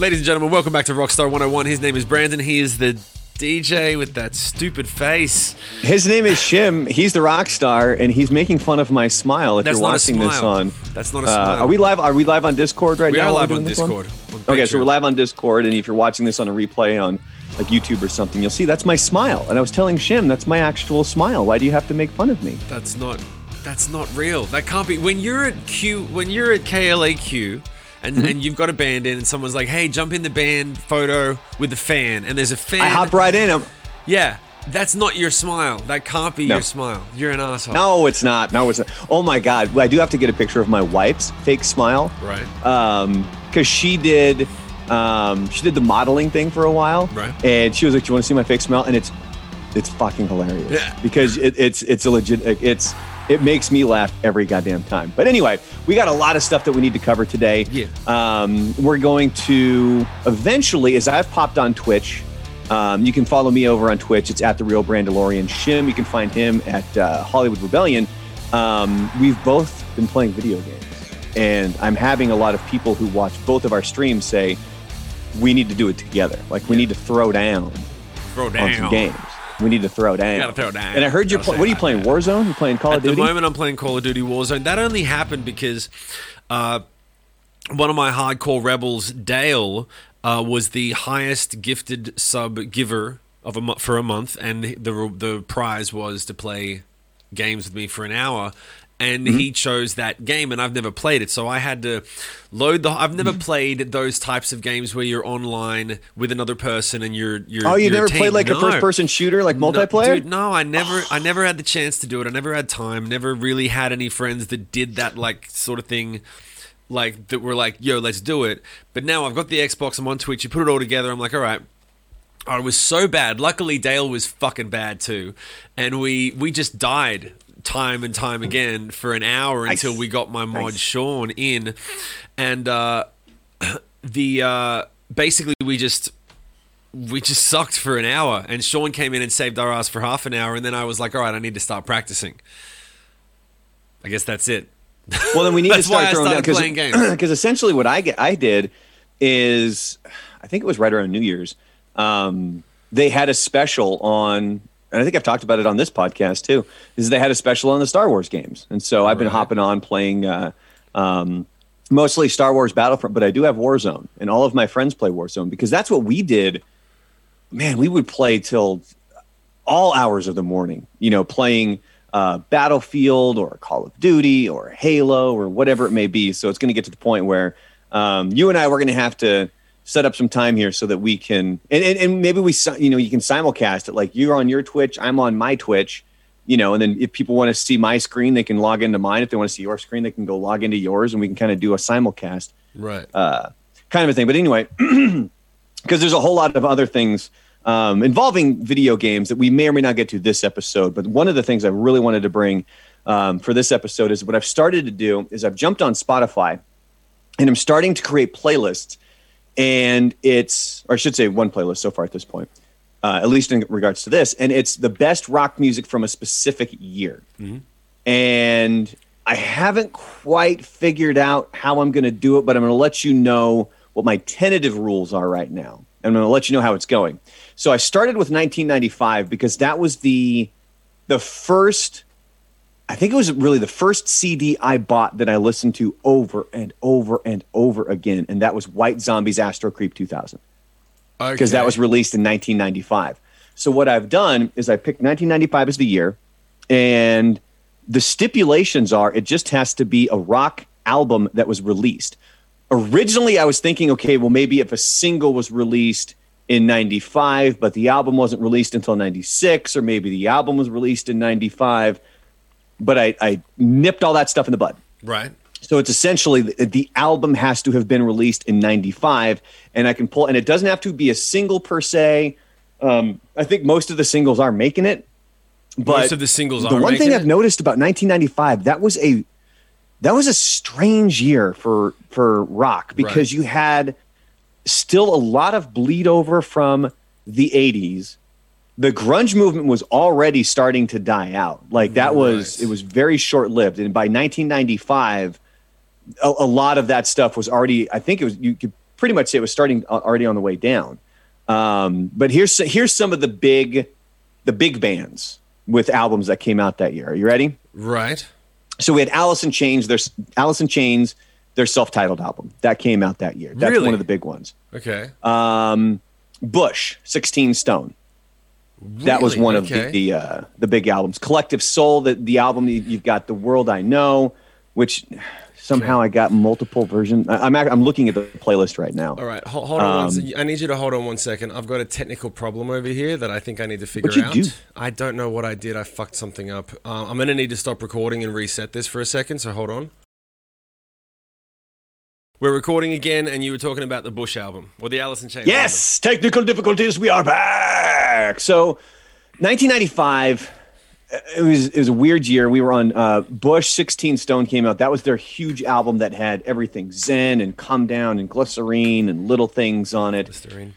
Ladies and gentlemen, welcome back to Rockstar 101. His name is Brandon. He is the DJ with that stupid face. His name is Shim. He's the rock star, and he's making fun of my smile. If That's you're watching this on, That's not a smile. uh, smile. are we live? Are we live on Discord right We now? We are live on doing this one? Discord. on Okay, so we're live on Discord, and if you're watching this on a replay on like YouTube or something, you'll see that's my smile. And I was telling Shim that's my actual smile. Why do you have to make fun of me? That's not. That's not real. That can't be. When you're at Q, when you're at KLAQ, and Mm-hmm. and you've got a band in, and someone's like, "Hey, jump in the band photo with the fan," and there's a fan. I hop right in. I'm, Yeah, that's not your smile. That can't be No. your smile. You're an asshole. no, it's not. No, it's not. Oh my God! I do have to get a picture of my wife's fake smile. Right. um because she did um she did the modeling thing for a while Right. and she was like do you want to see my fake smile and it's it's fucking hilarious Yeah. because it, it's it's a legit it's it makes me laugh every goddamn time but anyway we got a lot of stuff that we need to cover today Yeah. um we're going to eventually as i've popped on twitch um, you can follow me over on Twitch. It's at the real Brandalorian Shim. You can find him at uh, Hollywood Rebellion. Um, we've both been playing video games, and I'm having a lot of people who watch both of our streams say we need to do it together. Like we need to throw down Throw on some games. We need to throw down. Gotta throw down. And I heard you're say What are you playing? Warzone? You playing Call At of Duty? At the moment, I'm playing Call of Duty Warzone. That only happened because uh, one of my hardcore rebels, Dale, uh, was the highest gifted sub giver of a mo- for a month, and the the prize was to play games with me for an hour. And Mm-hmm. he chose that game, and I've never played it, so I had to load the. I've Mm-hmm. never played those types of games where you're online with another person and you're you're. oh, you you're never team. played like a first-person shooter, like No, multiplayer? dude, no, I never, I never had the chance to do it. I never had time. Never really had any friends that did that like sort of thing, like that were like, "Yo, let's do it." But now I've got the Xbox. I'm on Twitch. You put it all together. I'm like, all right. I was so bad. Luckily, Dale was fucking bad too, and we we just died time and time again for an hour until we got my mod Nice. Sean in, and uh, the uh, basically we just we just sucked for an hour and Sean came in and saved our ass for half an hour and then I was like, all right, I need to start practicing. I guess that's it. Well, then we need to start throwing down started playing games. because essentially what I get I did is I think it was right around New Year's. Um, they had a special on, and I think I've talked about it on this podcast too. Is they had a special on the Star Wars games, and so I've been Right. hopping on playing. Uh, um, Mostly Star Wars Battlefront, but I do have Warzone, and all of my friends play Warzone because that's what we did. Man, we would play till all hours of the morning, you know, playing uh, Battlefield or Call of Duty or Halo or whatever it may be. So it's going to get to the point where um, you and I we're going to have to set up some time here so that we can, and, and, and maybe we, you know, you can simulcast it. Like you're on your Twitch, I'm on my Twitch, you know, and then if people want to see my screen, they can log into mine. If they want to see your screen, they can go log into yours, and we can kind of do a simulcast Right. uh, kind of a thing. But anyway, because there's a whole lot of other things um, involving video games that we may or may not get to this episode. But one of the things I really wanted to bring um, for this episode is what I've started to do is I've jumped on Spotify and I'm starting to create playlists. And it's, or I should say, one playlist so far at this point, uh, at least in regards to this. And it's the best rock music from a specific year and I haven't quite figured out how I'm going to do it, but I'm going to let you know what my tentative rules are right now. And I'm going to let you know how it's going. So I started with 1995 because that was the the first I think it was really the first CD I bought that I listened to over and over and over again and that was White Zombies Astro Creep 2000 because that was released in 1995. So what I've done is I picked 1995 as the year, and the stipulations are it just has to be a rock album that was released. Originally, I was thinking, okay, well, maybe if a single was released in 95, but the album wasn't released until 96, or maybe the album was released in 95. But I, I nipped all that stuff in the bud. right. So it's essentially the, the album has to have been released in 95 and I can pull and it doesn't have to be a single per se. Um, I think most of the singles are making it. But Most of the singles the one thing making I've noticed about 1995 that was a that was a strange year for for rock because Right. you had still a lot of bleed over from the 80s the grunge movement was already starting to die out like that was Right. it was very short lived and by 1995 a, a lot of that stuff was already i think it was you could pretty much say it was starting uh, already on the way down. Um, but here's here's some of the big the big bands with albums that came out that year. Are you ready? Right. So we had Alice in Chains. There's Alice in Chains. Their self-titled album that came out that year. That's Really? one of the big ones. Okay. Um, Bush, 16 Stone. That was Really? one of the the, uh, the big albums. Collective Soul, the, the album you- you've got The World I Know, which somehow I got multiple versions. I'm I'm looking at the playlist right now. All right, hold, hold on. Um, I need you to hold on one second. I've got a technical problem over here that I think I need to figure out. do? I don't know what I did. I fucked something up. Uh, I'm going to need to stop recording and reset this for a second, so hold on. We're recording again, and you were talking about the Bush album or the Alice in Chains. Yes, technical difficulties. We are back. So, 1995. uh, It was it was a weird year. We were on uh, Bush. 16 Stone came out. That was their huge album that had everything Zen and Come Down and Glycerine and little things on it. Glycerine.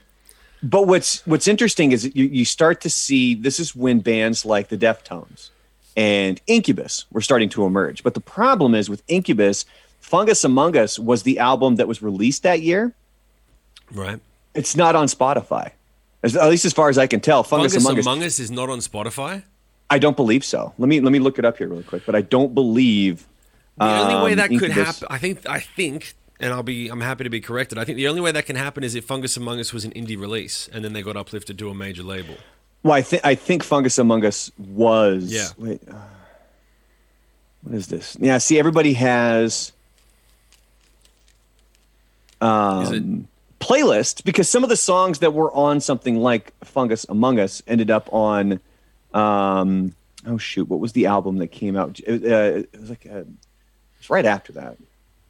But what's what's interesting is you, you start to see this is when bands like the Deftones and Incubus were starting to emerge. But the problem is with Incubus, Fungus Among Us was the album that was released that year. Right. It's not on Spotify, as, at least as far as I can tell. Fungus, Fungus Among, Us. Among Us is not on Spotify. I don't believe so. Let me let me look it up here really quick. But I don't believe The only way um, that could happen, I think, I think, and I'll be, I'm happy to be corrected. I think the only way that can happen is if Fungus Among Us was an indie release, and then they got uplifted to a major label. Well, I think I think Fungus Among Us was. Yeah. Wait, uh, what is this? Yeah. See, everybody has. Um, playlist because some of the songs that were on something like Fungus Among Us ended up on. Um, oh shoot! What was the album that came out? It, uh, it was like a, it's right after that,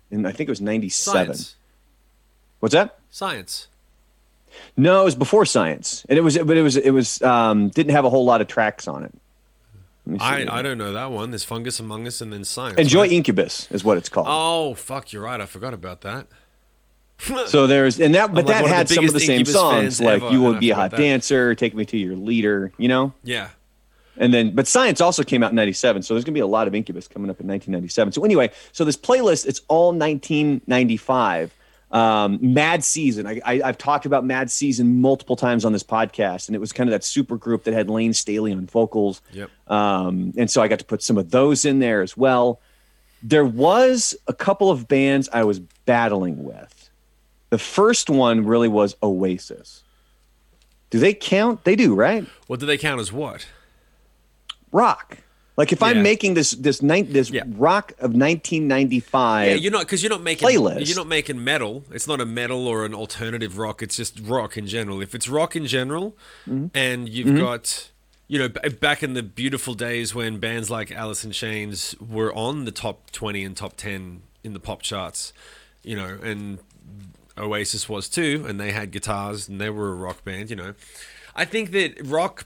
and I think it was '97. Science. What's that? Science. No, it was before Science, and it was, but it was, it was, um, didn't have a whole lot of tracks on it. Let me see. I, I don't know that one. There's Fungus Among Us and then Science. Enjoy right? Incubus is what it's called. Oh, fuck, you're right. I forgot about that. So there's and that, but like that one of had some of the same songs like ever, "You Will Be a Hot that. Dancer," "Take Me to Your Leader," you know. Yeah. And then, but Science also came out in '97, so there's gonna be a lot of Incubus coming up in 1997. So anyway, so this playlist it's all 1995. Um, Mad Season. I, I, I've talked about Mad Season multiple times on this podcast, and it was kind of that super group that had Layne Staley on vocals. Yep. Um, and so I got to put some of those in there as well. There was a couple of bands I was battling with. The first one really was Oasis. Do they count? They do, right? What do they count as what? Rock. Like if Yeah. I'm making this this nine, this Yeah. rock of 1995. Yeah, you're not because you're not making Playlist. You're not making metal. It's not a metal or an alternative rock. It's just rock in general. If it's rock in general, Mm-hmm. and you've got, you know, b- back in the beautiful days when bands like Alice in Chains were on the top twenty and top ten in the pop charts, you know, and Oasis was too, and they had guitars and they were a rock band. You know, I think that rock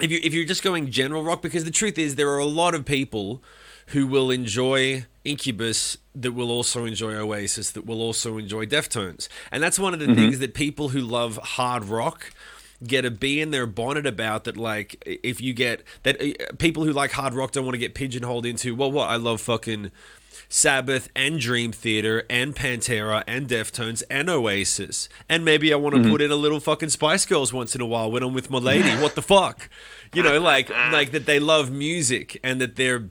if you if you're just going general rock, because the truth is there are a lot of people who will enjoy Incubus that will also enjoy Oasis that will also enjoy Deftones, and that's one of the Mm-hmm. things that people who love hard rock get a bee in their bonnet about that like if you get that uh, people who like hard rock don't want to get pigeonholed into well what I love fucking Sabbath and Dream Theater and Pantera and Deftones and Oasis. And maybe I want to mm-hmm. put in a little fucking Spice Girls once in a while when I'm with my lady. What the fuck? You know, like like that they love music and that they're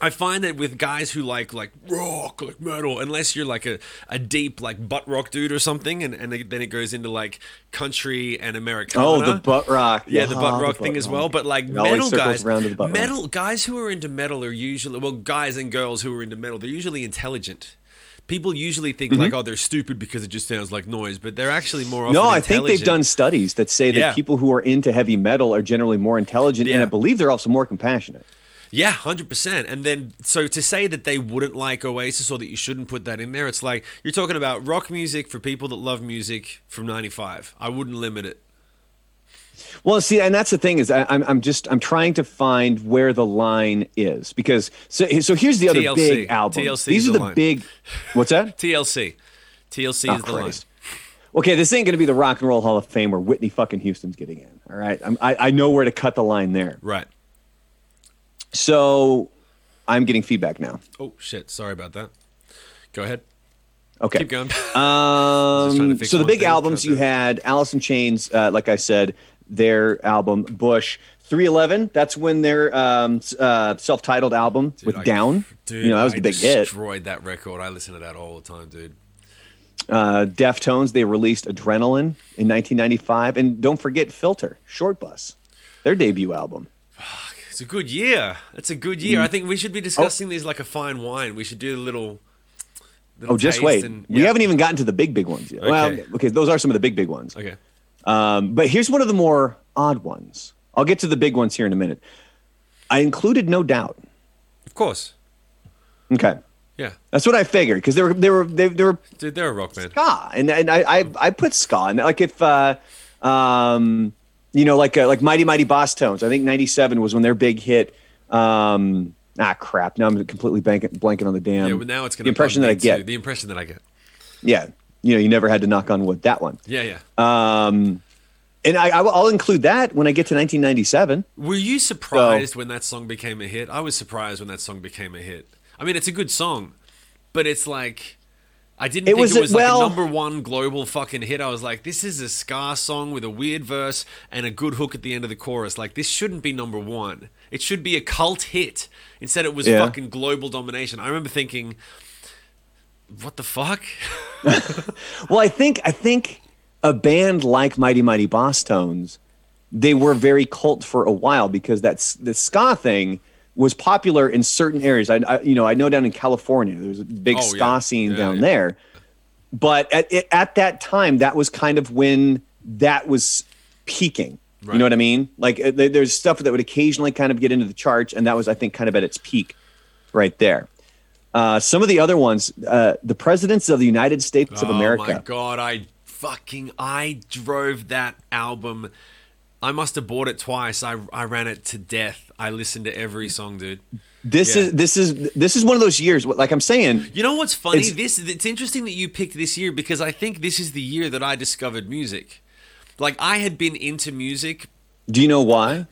I find that with guys who like like rock, like metal, unless you're like a, a deep like butt rock dude or something, and, and then it goes into like country and Americana. oh, the butt rock. Yeah, the Ah, butt rock thing butt as well. But like It metal guys, the butt rock. metal guys who are into metal are usually well, guys and girls who are into metal, they're usually intelligent. People usually think like, oh, they're stupid because it just sounds like noise, but they're actually more often. Mm-hmm. No, I think they've done studies that say that Yeah. people who are into heavy metal are generally more intelligent, and I believe they're also more compassionate. Yeah, hundred percent. And then, so to say that they wouldn't like Oasis or that you shouldn't put that in there, it's like you're talking about rock music for people that love music from '95. I wouldn't limit it. Well, see, and that's the thing is I, I'm I'm just I'm trying to find where the line is because so so here's the other TLC. big album. TLC is These are the big. What's that? TLC, TLC Oh, is the line. Okay, this ain't going to be the Rock and Roll Hall of Fame where Whitney fucking Houston's getting in. All right, I'm, I I know where to cut the line there. Right. So I'm getting feedback now. Oh shit! Sorry about that. Go ahead. Okay. Keep going. Um, trying to fix so the big albums you had Alice in Chains, uh, like I said, their album Bush. 311, that's when their um, uh, self-titled album with I- Down. Dude, you know, that was I the big hit. Destroyed that record. I listen to that all the time, dude. Uh, Deftones, they released Adrenaline in 1995. And don't forget Filter, Short Bus, their debut album. It's a good year. It's a good Mm. year. I think we should be discussing these like a fine wine. We should do a little. little Oh, just wait. and- We haven't even gotten to the big, big ones yet. Well, Okay. okay, those are some of the big, big ones. Okay. Um, but here's one of the more odd ones. I'll get to the big ones here in a minute. I included No Doubt. Of course. Okay. Yeah. That's what I figured because they were they were they, they were Dude, they're a rock band. ska, and and I I, I put ska, and like if uh, um, you know, like uh, like Mighty Mighty Bosstones. I think '97 was when their big hit. Um, ah, crap. Now I'm completely blanking, blanking on the damn. Yeah, but now it's the impression that I get. The impression that I get. Yeah, you know, you never had to knock on wood. That one. Yeah, yeah. Um, and I, will include that when I get to 1997. Were you surprised when that song became a hit? I was surprised when that song became a hit. I mean, it's a good song, but it's like I didn't It think was it a- was like well- a number one global fucking hit. I was like, this is a ska song with a weird verse and a good hook at the end of the chorus. Like, this shouldn't be number one. It should be a cult hit. Instead, it was Yeah. fucking global domination. I remember thinking, what the fuck? Well, I think I think a band like Mighty Mighty Bosstones, they were very cult for a while because that's the ska thing was popular in certain areas. I, I you know I know down in California there's a big Oh, ska yeah. scene Yeah, down yeah. there, but at it, at that time that was kind of when that was peaking. You know what I mean? Like uh, there's stuff that would occasionally kind of get into the charts, and that was I think kind of at its peak, right there. Uh, some of the other ones, uh, the presidents of the United States of America. Oh my god, I fucking I drove that album. I must have bought it twice. I I ran it to death. I listened to every song, dude. This Yeah. is this is this is one of those years. Like I'm saying, You know what's funny? It's- this it's interesting that you picked this year because I think this is the year that I discovered music. Like I had been into music. do you know why?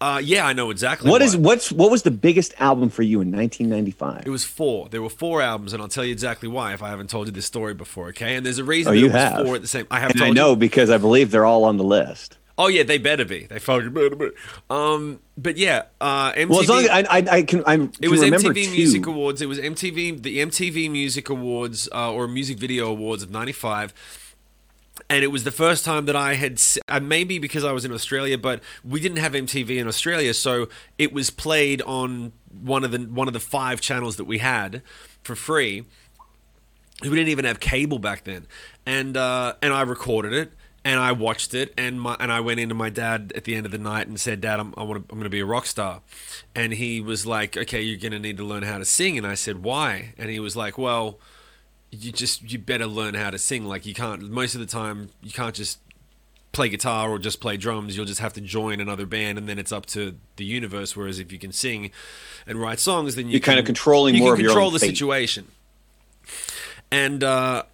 Uh, yeah, I know exactly. What why. is what's what was the biggest album for you in 1995? It was four. There were four albums, and I'll tell you exactly why if I haven't told you this story before. Okay, and there's a reason. Oh, that you have. four at the same. I have and told I you. know because I believe they're all on the list. Oh yeah, they better be. They fucking better be. Um, but yeah, uh, MTV. Well, as long as I, I, I can, I can It was MTV two. Music Awards. It was MTV, the MTV Music Awards uh, or Music Video Awards of '95, and it was the first time that I had. Uh, maybe because I was in Australia, but we didn't have MTV in Australia, so it was played on one of the one of the five channels that we had for free. We didn't even have cable back then, and uh, and I recorded it and I watched it and my and I went into my dad at the end of the night and said, Dad, I'm I want to, I'm going to be a rock star, and he was like, Okay, you're going to need to learn how to sing, and I said, Why? And he was like, Well, you just you better learn how to sing. Like you can't most of the time you can't just play guitar or just play drums. You'll just have to join another band, and then it's up to the universe. Whereas if you can sing and write songs, then you You're kind of controlling you more can of your control own the fate. situation. And uh,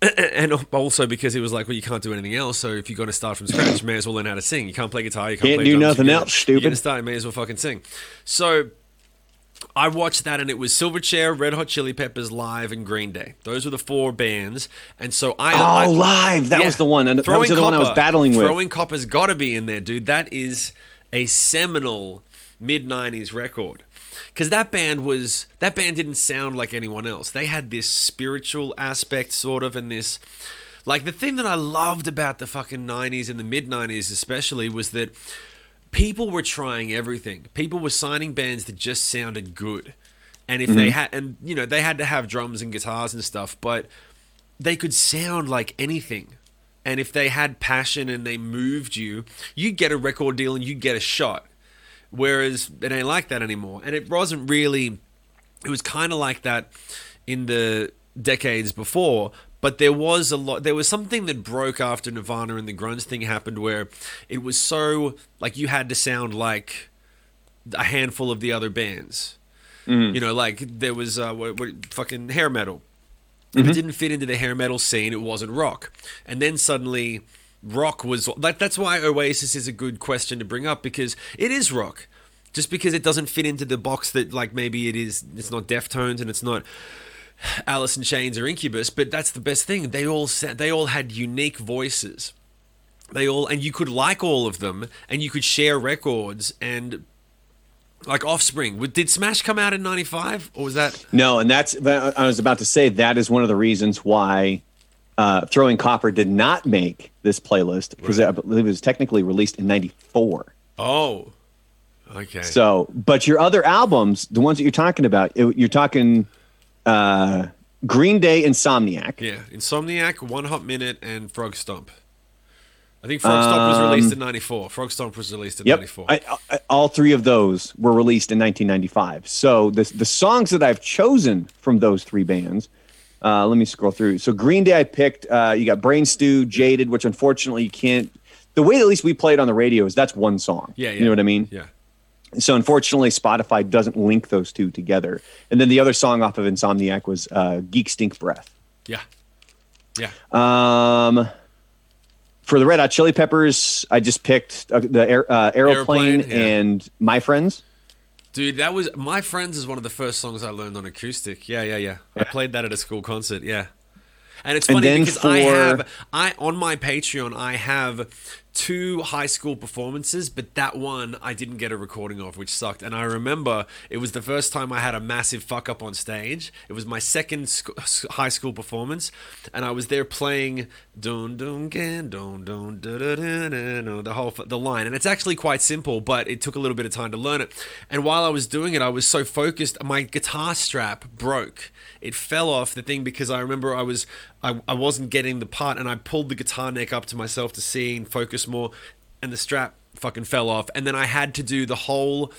and also because he was like, well, you can't do anything else. So if you're going to start from scratch, you may as well learn how to sing. You can't play guitar. You can't, Can't play do drums, nothing else, stupid. You're going to start. You may as well fucking sing. So. I watched that and it was Silverchair, Red Hot Chili Peppers, Live, and Green Day. Those were the four bands, and so I. Oh, I, live! That yeah. was the one. And that Throwing was the one I was battling with. Throwing Copper's got to be in there, dude. That is a seminal mid '90s record. Because that band was that band didn't sound like anyone else. They had this spiritual aspect, sort of, and this like the thing that I loved about the fucking '90s and the mid '90s, especially, was that people were trying everything. People were signing bands that just sounded good. And if they mm-hmm. had and you know, they had to have drums and guitars and stuff, but they could sound like anything. And if they had passion and they moved you, you'd get a record deal and you'd get a shot. Whereas it ain't like that anymore. And it wasn't really it was kind of like that in the decades before but there was a lot there was something that broke after nirvana and the grunge thing happened where it was so like you had to sound like a handful of the other bands. You know like there was uh what, what, fucking hair metal. If it didn't fit into the hair metal scene it wasn't rock. And then suddenly rock was like that's why oasis is a good question to bring up because it is rock just because it doesn't fit into the box that like maybe it is it's not deftones and it's not Alice in Chains or Incubus, but that's the best thing. They all sa- they all had unique voices. They all and you could like all of them, and you could share records and like Offspring. Did Smash come out in '95 or was that? No, and that's I was about to say that is one of the reasons why uh, Throwing Copper did not make this playlist because I believe it was technically released in '94. Oh, okay. So, but your other albums, the ones that you're talking about, it- you're talking uh, Green Day, Insomniac. yeah, Insomniac, One Hot Minute, and Frogstomp. I think Frogstomp was released in '94. Frogstomp was released in '94. I, I, all three of those were released in 1995. So the the songs that I've chosen from those three bands. Uh, let me scroll through. So Green Day, I picked. Uh, you got Brain Stew, Jaded, which unfortunately you can't. The way at least we play it on the radio is that's one song. yeah, yeah, You know what I mean? Yeah. So unfortunately, Spotify doesn't link those two together. And then the other song off of Insomniac was uh, Geek Stink Breath. Yeah. Yeah. Um, for the Red Hot Chili Peppers, I just picked uh, the air, uh, Aeroplane, Aeroplane, yeah. and My Friends. Dude, that was My Friends is one of the first songs I learned on acoustic. Yeah, yeah, yeah. I played that at a school concert. Yeah. And it's funny then because I have I on my Patreon I have two high school performances, but that one I didn't get a recording of, which sucked. And I remember it was the first time I had a massive fuck up on stage. It was my second sc- high school performance, and I was there playing dun dun gan dun dun da da da da the whole the line, and it's actually quite simple, but it took a little bit of time to learn it. And while I was doing it, I was so focused, my guitar strap broke. It fell off the thing because I remember I was I, I wasn't getting the part, and I pulled the guitar neck up to myself to see and focus more, and the strap fucking fell off, and then I had to do the whole.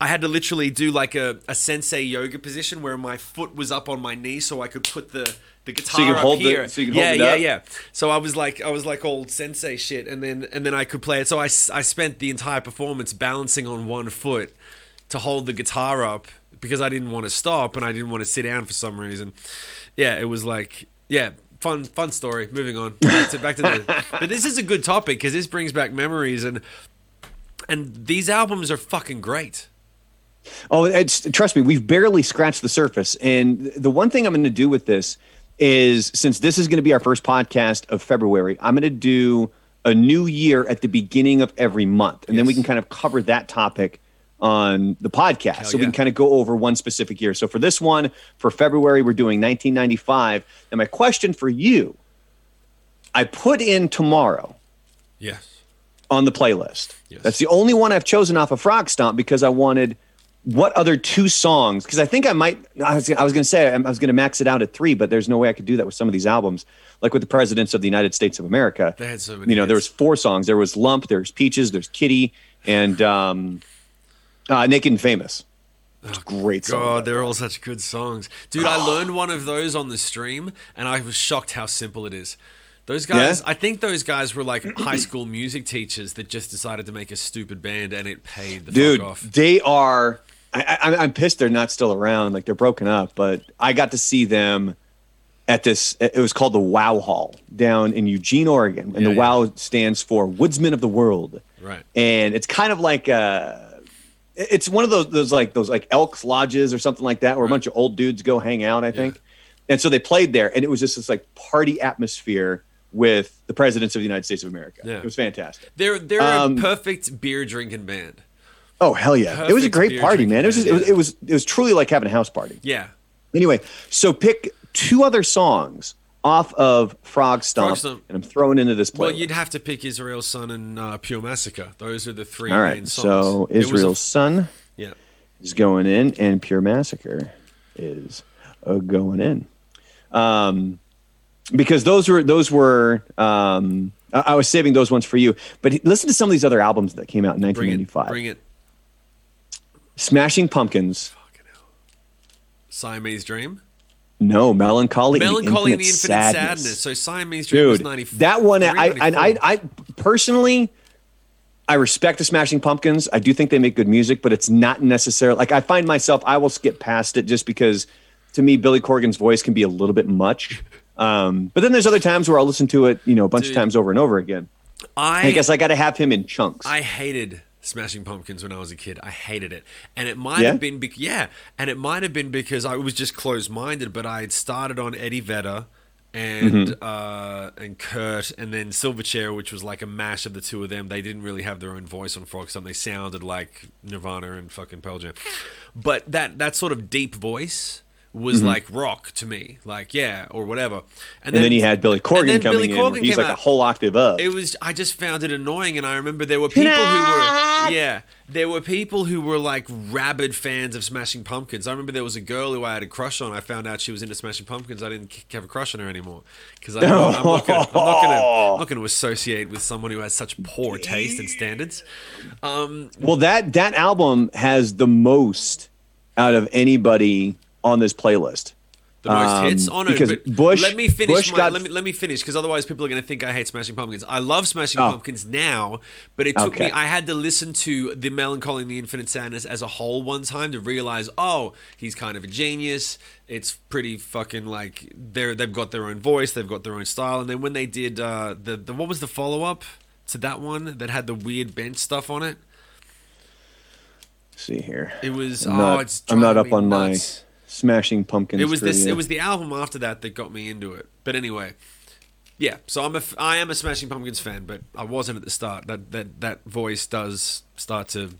I had to literally do like a, a sensei yoga position where my foot was up on my knee so I could put the the guitar you can up hold the- here. so you can yeah, hold it yeah, up? yeah. So I was like I was like old sensei shit, and then and then I could play it. So I, I spent the entire performance balancing on one foot to hold the guitar up because I didn't want to stop and I didn't want to sit down for some reason. Yeah, it was like yeah, fun fun story. Moving on back to back to the. but this is a good topic because this brings back memories and and these albums are fucking great. Oh, it's, trust me, we've barely scratched the surface. And the one thing I'm going to do with this is since this is going to be our first podcast of February, I'm going to do a new year at the beginning of every month. And then we can kind of cover that topic on the podcast. so we can kind of go over one specific year. So for this one, for February, we're doing 1995. And my question for you I put in tomorrow Yes. on the playlist. Yes. That's the only one I've chosen off of Frogstomp because I wanted what other two songs? Because I think I might. I was, I was going to say I was going to max it out at three, but there's no way I could do that with some of these albums. Like with the presidents of the United States of America, so You know, there was four songs. There was Lump, there's Peaches, there's Kitty, and um, uh, Naked and Famous. Great song. God, they're all such good songs. Dude, I learned one of those on the stream and I was shocked how simple it is. Those guys, Yeah? I think those guys were like high school music teachers that just decided to make a stupid band and it paid the dude fuck off. they are I, I, i'm pissed they're not still around like they're broken up but i got to see them at this it was called the wow hall down in eugene oregon and Yeah, the yeah. wow stands for woodsman of the world Right. and it's kind of like uh it's one of those those like those like elks lodges or something like that where a bunch of old dudes go hang out i think and so they played there and it was just this like party atmosphere with the presidents of the united states of america Yeah. it was fantastic They're they're Um, a perfect beer drinking band. Oh hell yeah! it was a great party, man. It was, just, it was it was it was truly like having a house party. Yeah. Anyway, so pick two other songs off of Frogstomp, Frog Stomp. and I'm throwing into this playlist. Well, you'd have to pick Israel's Son and uh, Pure Massacre. Those are the three All main right, songs. so was a- Israel's Son yeah. is going in, and Pure Massacre is uh, going in. Um, because those were those were um, I, I was saving those ones for you. But listen to some of these other albums that came out in Bring it. 1995. Bring it. Smashing Pumpkins. Fucking hell. Siamese Dream. No, Melancholy. Melancholy and and the Infinite Infinite Sadness. Sadness. So Siamese Dream was dude 94. that one I, I, I, I personally i respect the smashing pumpkins i do think they make good music but it's not necessarily like i find myself i will skip past it just because to me billy corgan's voice can be a little bit much um, but then there's other times where i'll listen to it you know a bunch Dude. of times over and over again I, i guess i gotta have him in chunks I hated Smashing Pumpkins when I was a kid. I hated it, and it might Yeah? have been, bec yeah, and it might have been because I was just closed-minded. But I had started on Eddie Vedder and Mm-hmm. uh, and Kurt, and then Silverchair, which was like a mash of the two of them. They didn't really have their own voice on Frogstomp. They sounded like Nirvana and fucking Pearl Jam, but that that sort of deep voice was like rock to me, like yeah, or whatever. Mm-hmm. And then he had Billy Corgan then coming Billy in. where he's like a whole octave up. It was. I just found it annoying, and I remember there were people who were. Yeah, there were people who were like rabid fans of Smashing Pumpkins. I remember there was a girl who I had a crush on. I found out she was into Smashing Pumpkins. I didn't have a crush on her anymore because I'm, not gonna- I'm not gonna. I'm not going to associate with someone who has such poor taste and standards. Um, Well, that that album has the most out of anybody on this playlist. The most Um, hits? Oh no! because Bush- let me finish. Bush my, got- let me let me finish because otherwise people are going to think I hate Smashing Pumpkins. I love Smashing Oh. Pumpkins now, but it took me. I had to listen to the Melancholy and the Infinite Sadness as a whole one time to realize, oh, he's kind of a genius. It's pretty fucking like they're they've got their own voice, they've got their own style, and then when they did uh, the the what was the follow up to that one that had the weird bench stuff on it? Let's see here. It was I'm oh, not, it's I'm not up on my. Smashing Pumpkins. It was this. It was the album after that that got me into it. But anyway, yeah. So I'm a. I am a Smashing Pumpkins fan, but I wasn't at the start. That that that voice does start to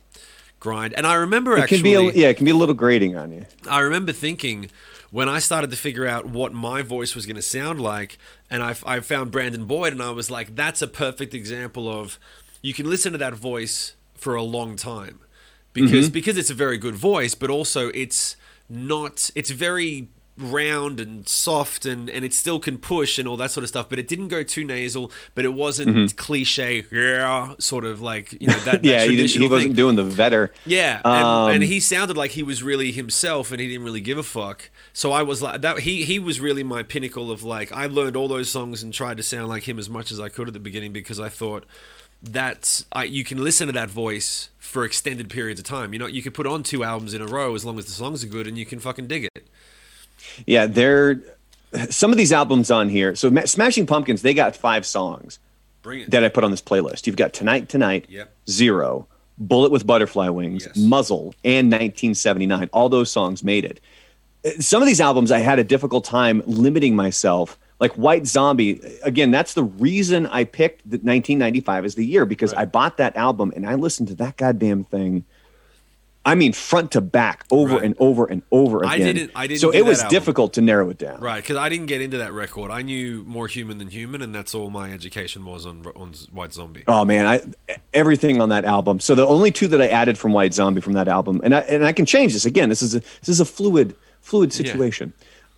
grind, and I remember It actually. can be a, yeah, it can be a little grating on you. I remember thinking when I started to figure out what my voice was going to sound like, and I, I found Brandon Boyd, and I was like, that's a perfect example of you can listen to that voice for a long time because mm-hmm. because it's a very good voice, but also it's not it's very round and soft and and it still can push and all that sort of stuff but it didn't go too nasal but it wasn't cliche yeah sort of like you know that, that yeah, he, he wasn't doing the Vedder. Yeah, and, Um, and he sounded like he was really himself, and he didn't really give a fuck. So I was like, that he he was really my pinnacle of like I learned all those songs and tried to sound like him as much as I could at the beginning because I thought that I, you can listen to that voice for extended periods of time. You know, you could put on two albums in a row as long as the songs are good, and you can fucking dig it. Yeah, they're some of these albums on here. So Ma- Smashing Pumpkins, they got five songs that I put on this playlist. You've got Tonight Tonight, Yep. Zero, Bullet with Butterfly Wings, Yes. Muzzle, and 1979. All those songs made it. Uh, Some of these albums I had a difficult time limiting myself. Like White Zombie, again, that's the reason I picked the 1995 as the year because I bought that album and I listened to that goddamn thing. I mean, front to back, over Right. and over and over again. I didn't- I didn't so it was album. difficult to narrow it down. Right, because I didn't get into that record. I knew more human than human, and that's all my education was on on White Zombie. Oh man, I everything on that album. So the only two that I added from White Zombie from that album, and I and I can change this again. This is a this is a fluid fluid situation.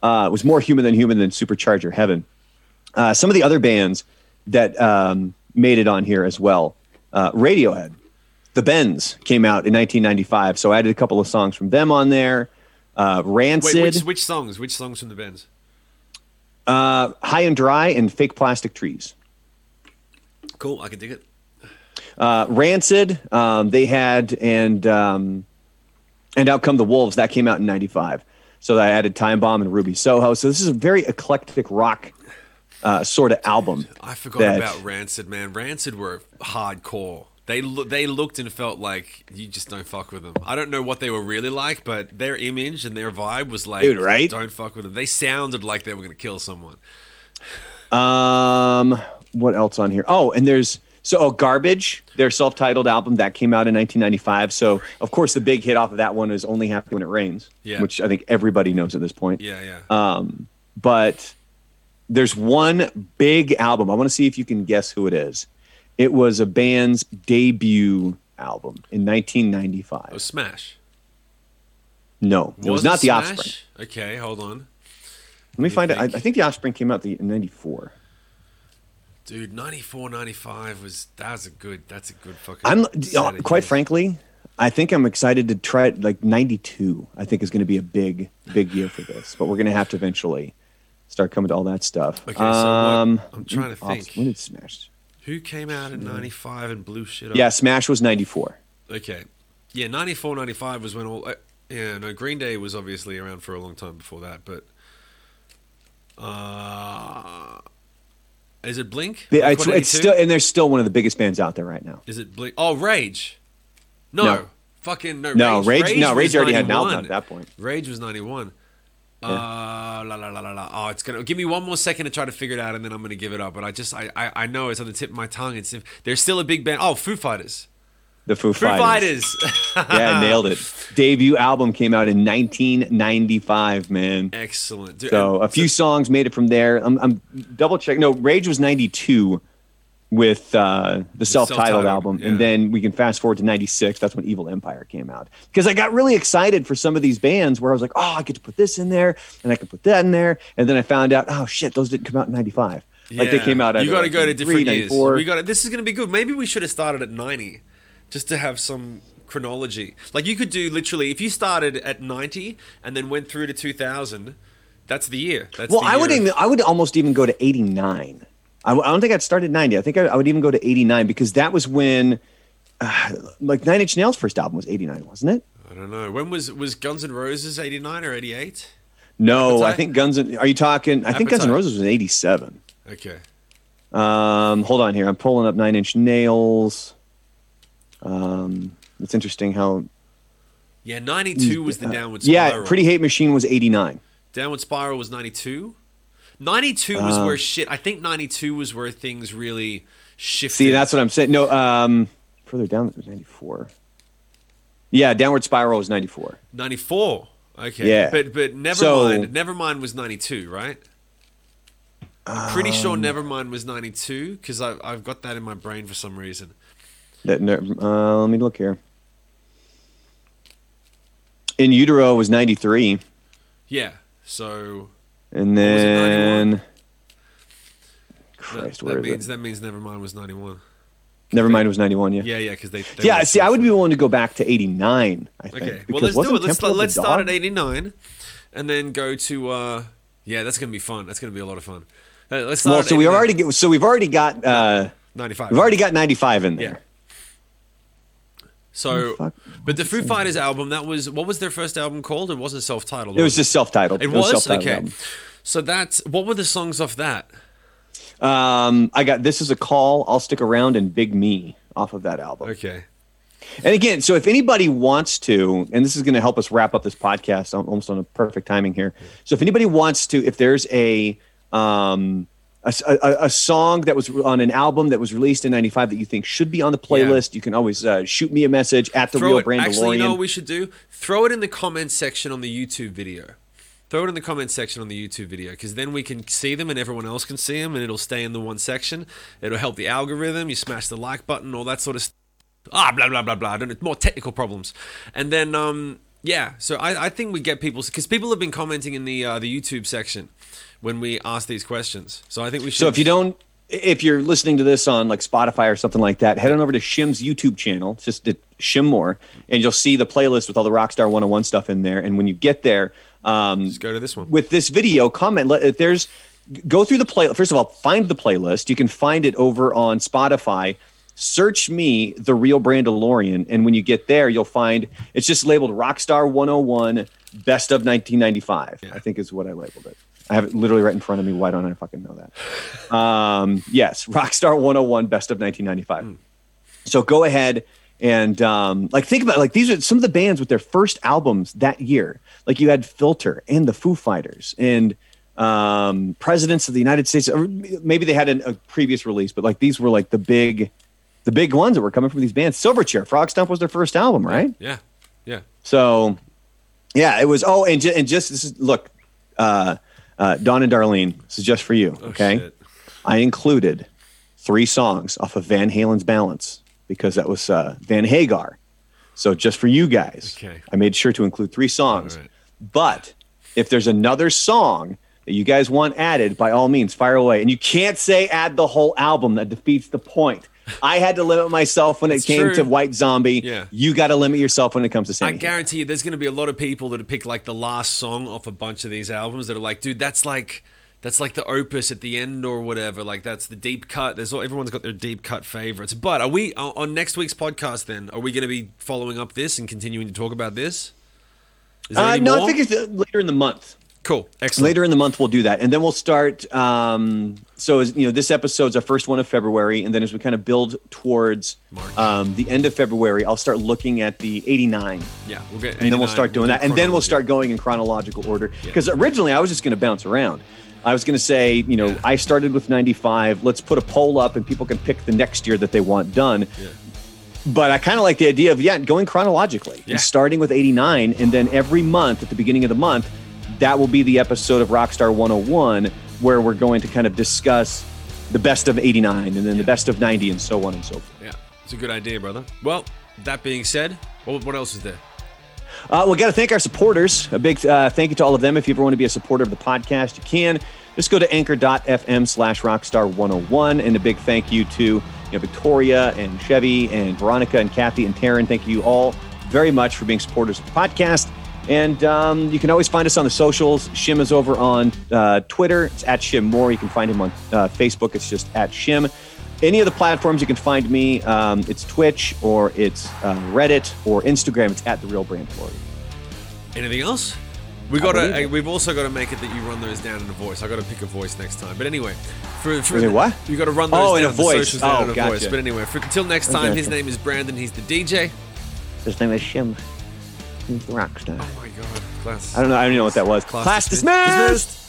Uh, was more human than human than Supercharger Heaven. Uh, some of the other bands that um, made it on here as well. Uh, Radiohead, The Bends came out in 1995, so I added a couple of songs from them on there. Uh, Rancid, Wait, which which songs? Which songs from the bands? uh, High and Dry, and Fake Plastic Trees. Cool, I can dig it. uh, Rancid, um, they had and um, and Out Come the Wolves that came out in '95. So I added Time Bomb and Ruby Soho. So this is a very eclectic rock uh, sort of album. I forgot that- about Rancid, man. Rancid were hardcore. They lo- they looked and felt like you just don't fuck with them. I don't know what they were really like, but their image and their vibe was like, Dude, right? Don't fuck with them. They sounded like they were going to kill someone. Um, what else on here? Oh, and there's so oh, Garbage, their self-titled album that came out in 1995. So of course the big hit off of that one is Only Happy When It Rains, Yeah. which I think everybody knows at this point. Yeah, yeah. Um, but there's one big album. I want to see if you can guess who it is. It was a band's debut album in 1995. it was Smash. no, it was, it not the? Offspring. Okay, hold on, Let me find it. I, think? I think the Offspring came out the, in 94. Dude. 94, 95 was that was a good. That's a good fucking. I'm set uh, quite frankly, I think I'm excited to try it. Like 92, I think is going to be a big, big year for this. But we're going to have to eventually start coming to all that stuff. Okay, so what- um, I'm trying to think. When did Smash? Who came out in 95 and blew shit up? Yeah, Smash was 94. Okay. Yeah, 94, 95 was when all. Uh, yeah, no, Green Day was obviously around for a long time before that, but. Uh, is it Blink? They- It's, it's still, and they're still one of the biggest bands out there right now. Is it Blink? Oh, Rage. No, No. fucking no. No, Rage- no, Rage already had an album at that point. Rage was ninety one. Uh, la la la la la. Oh, it's gonna give me one more second to try to figure it out, and then I'm gonna give it up. But I just, I, I, I know it's on the tip of my tongue. It's if there's still a big band. Oh, Foo Fighters. The Foo, Foo Fighters. Fighters. yeah, nailed it. Debut album came out in 1995, man. Excellent. Dude, So a few songs made it from there. I'm, I'm double checking. No, Rage was 92 with uh, the self-titled self-titled, album, yeah. and then we can fast forward to 96. That's when Evil Empire came out. Because I got really excited for some of these bands where I was like, oh, I get to put this in there, and I can put that in there, and then I found out, oh shit, those didn't come out in 95. Like they came out. You got to like, go to 93, different years. We got. This is going to be good. Maybe we should have started at ninety, just to have some chronology. Like you could do literally if you started at ninety and then went through to two thousand. That's the year. That's Well, the I would even, I would almost even go to 89. I don't think I'd start at 90. I think I, I would even go to 89 because that was when, uh, like Nine Inch Nails' first album was 89, wasn't it? I don't know. When was was Guns N' Roses eighty nine or eighty eight? No, I think Guns. N- Are you talking? I think Guns N' Roses was 87. Okay. Um, hold on here. I'm pulling up Nine Inch Nails. Um, it's interesting how. Yeah, ninety two was the downward spiral. Yeah. Pretty Hate Machine was 89. downward spiral was ninety two. Ninety two was Uh, where shit. I think ninety two was where things really shifted. See, that's what I'm saying. No, um, further down it was 94. Yeah, Downward Spiral was 94. 94. Okay. Yeah. But but Nevermind. So- Nevermind was 92, right? I'm Pretty Um, sure Nevermind was 92 because I've got that in my brain for some reason. That, uh, let me look here. In Utero was 93. Yeah. So And was it, 91? then. that, Christ, that means it? that means Nevermind was 91. Never mind, was 91, yeah. Yeah, yeah, because they, they Yeah, see, I would be willing to go back to 89, I think. Okay. Well, let's do it. Let's Temple of the let's start at 89 and then go to uh yeah, that's going to be fun. That's going to be a lot of fun. Uh, let's start Well, so we've already get, so we've already got uh, 95. we've already got 95 in there. So, fuck? but the Foo Fighters album, that was what was their first album called? It wasn't self-titled. It was just self-titled. It was self-titled okay. album. So that's what were the songs off that? Um, I got this is a call. I'll stick around and Big Me off of that album. Okay. And again, so if anybody wants to, and this is going to help us wrap up this podcast almost on a perfect timing here. So if anybody wants to, if there's a um, a, a, a song that was on an album that was released in '95 that you think should be on the playlist, you can always uh, shoot me a message at the Throw real brand Actually, you know what we should do? Throw it in the comments section on the YouTube video. Throw it in the comments section on the YouTube video because then we can see them and everyone else can see them and it'll stay in the one section. It'll help the algorithm. You smash the like button, all that sort of stuff. Ah, blah blah blah blah. I don't know, more technical problems. And then, um, yeah. So I, I think we get people because people have been commenting in the uh, the YouTube section when we ask these questions. So I think we should. So if you don't, if you're listening to this on like Spotify or something like that, head on over to Shim's YouTube channel. It's just at Shim Moore, and you'll see the playlist with all the Rockstar 101 stuff in there. And when you get there, um, just go to this one. with this video, comment. Let, if there's go through the play. First of all, find the playlist. You can find it over on Spotify. Search me, the real Brandalorian, and when you get there, you'll find it's just labeled Rockstar 101 Best of 1995. I think is what I labeled it. I have it literally right in front of me. Why don't I fucking know that? Um, yes, Rockstar 101 Best of 1995. So go ahead and um, like think about like these are some of the bands with their first albums that year. Like you had Filter and the Foo Fighters and um, Presidents of the United States. Or maybe they had an, a previous release, but like these were like the big, the big ones that were coming from these bands. Silverchair, Frogstomp was their first album, right? Yeah. Yeah. So, yeah, it was. Oh, and, ju- and just this is look, uh, uh, Don and Darlene, this is just for you. okay, Oh, shit. I included three songs off of Van Halen's Balance because that was uh, Van Hagar. So just for you guys, Okay. I made sure to include three songs. Right. But if there's another song that you guys want added, by all means, fire away. And you can't say add the whole album; that defeats the point. I had to limit myself when it It's came true. to White Zombie. Yeah. You got to limit yourself when it comes to I saying. guarantee you, there's going to be a lot of people that have picked like the last song off a bunch of these albums that are like, dude, that's like, that's like the opus at the end or whatever. Like that's the deep cut. There's all, everyone's got their deep cut favorites. But are we on next week's podcast? Then are we going to be following up this and continuing to talk about this? Is there Uh, no, more? I think it's uh, later in the month. Cool. Excellent. Later in the month, we'll do that, and then we'll start. Um, so, as, you know, this episode's our first one of February, and then as we kind of build towards um, the end of February, I'll start looking at the '89, Yeah, we'll get. and then we'll start doing do that, and then we'll start going in chronological order. Because originally, I was just going to bounce around. I was going to say, you know, Yeah. I started with '95. Let's put a poll up, and people can pick the next year that they want done. Yeah. But I kind of like the idea of yeah, going chronologically Yeah. and starting with 89 and then every month at the beginning of the month that will be the episode of Rockstar 101 where we're going to kind of discuss the best of 89 and then the best of 90 and so on and so forth. Yeah, it's a good idea, brother. Well, that being said, what, what else is there? Uh, we got to thank our supporters. A big uh, thank you to all of them. If you ever want to be a supporter of the podcast, you can. Just go to anchor.fm slash rockstar101. And a big thank you to you know, Victoria and Chevy and Veronica and Kathy and Taryn. Thank you all very much for being supporters of the podcast. And um, you can always find us on the socials. Shim is over on uh, Twitter. It's at Shim Moore. You can find him on uh, Facebook. It's just at Shim. Any of the platforms you can find me, um, it's Twitch or it's uh, Reddit or Instagram. It's at the Real Brandalorian. Anything else? We got to. It. We've also got to make it that you run those down in a voice. I got to pick a voice next time. But anyway, for, for Is it what? You got to run those Oh, in down, a voice. Oh, in a gotcha. voice. But anyway, for, until next time, his name is Brandon. He's the DJ. His name is Shim. Rock star. Oh my god, class. I don't know. I don't even know what that was. Class Class dismissed. Dismissed.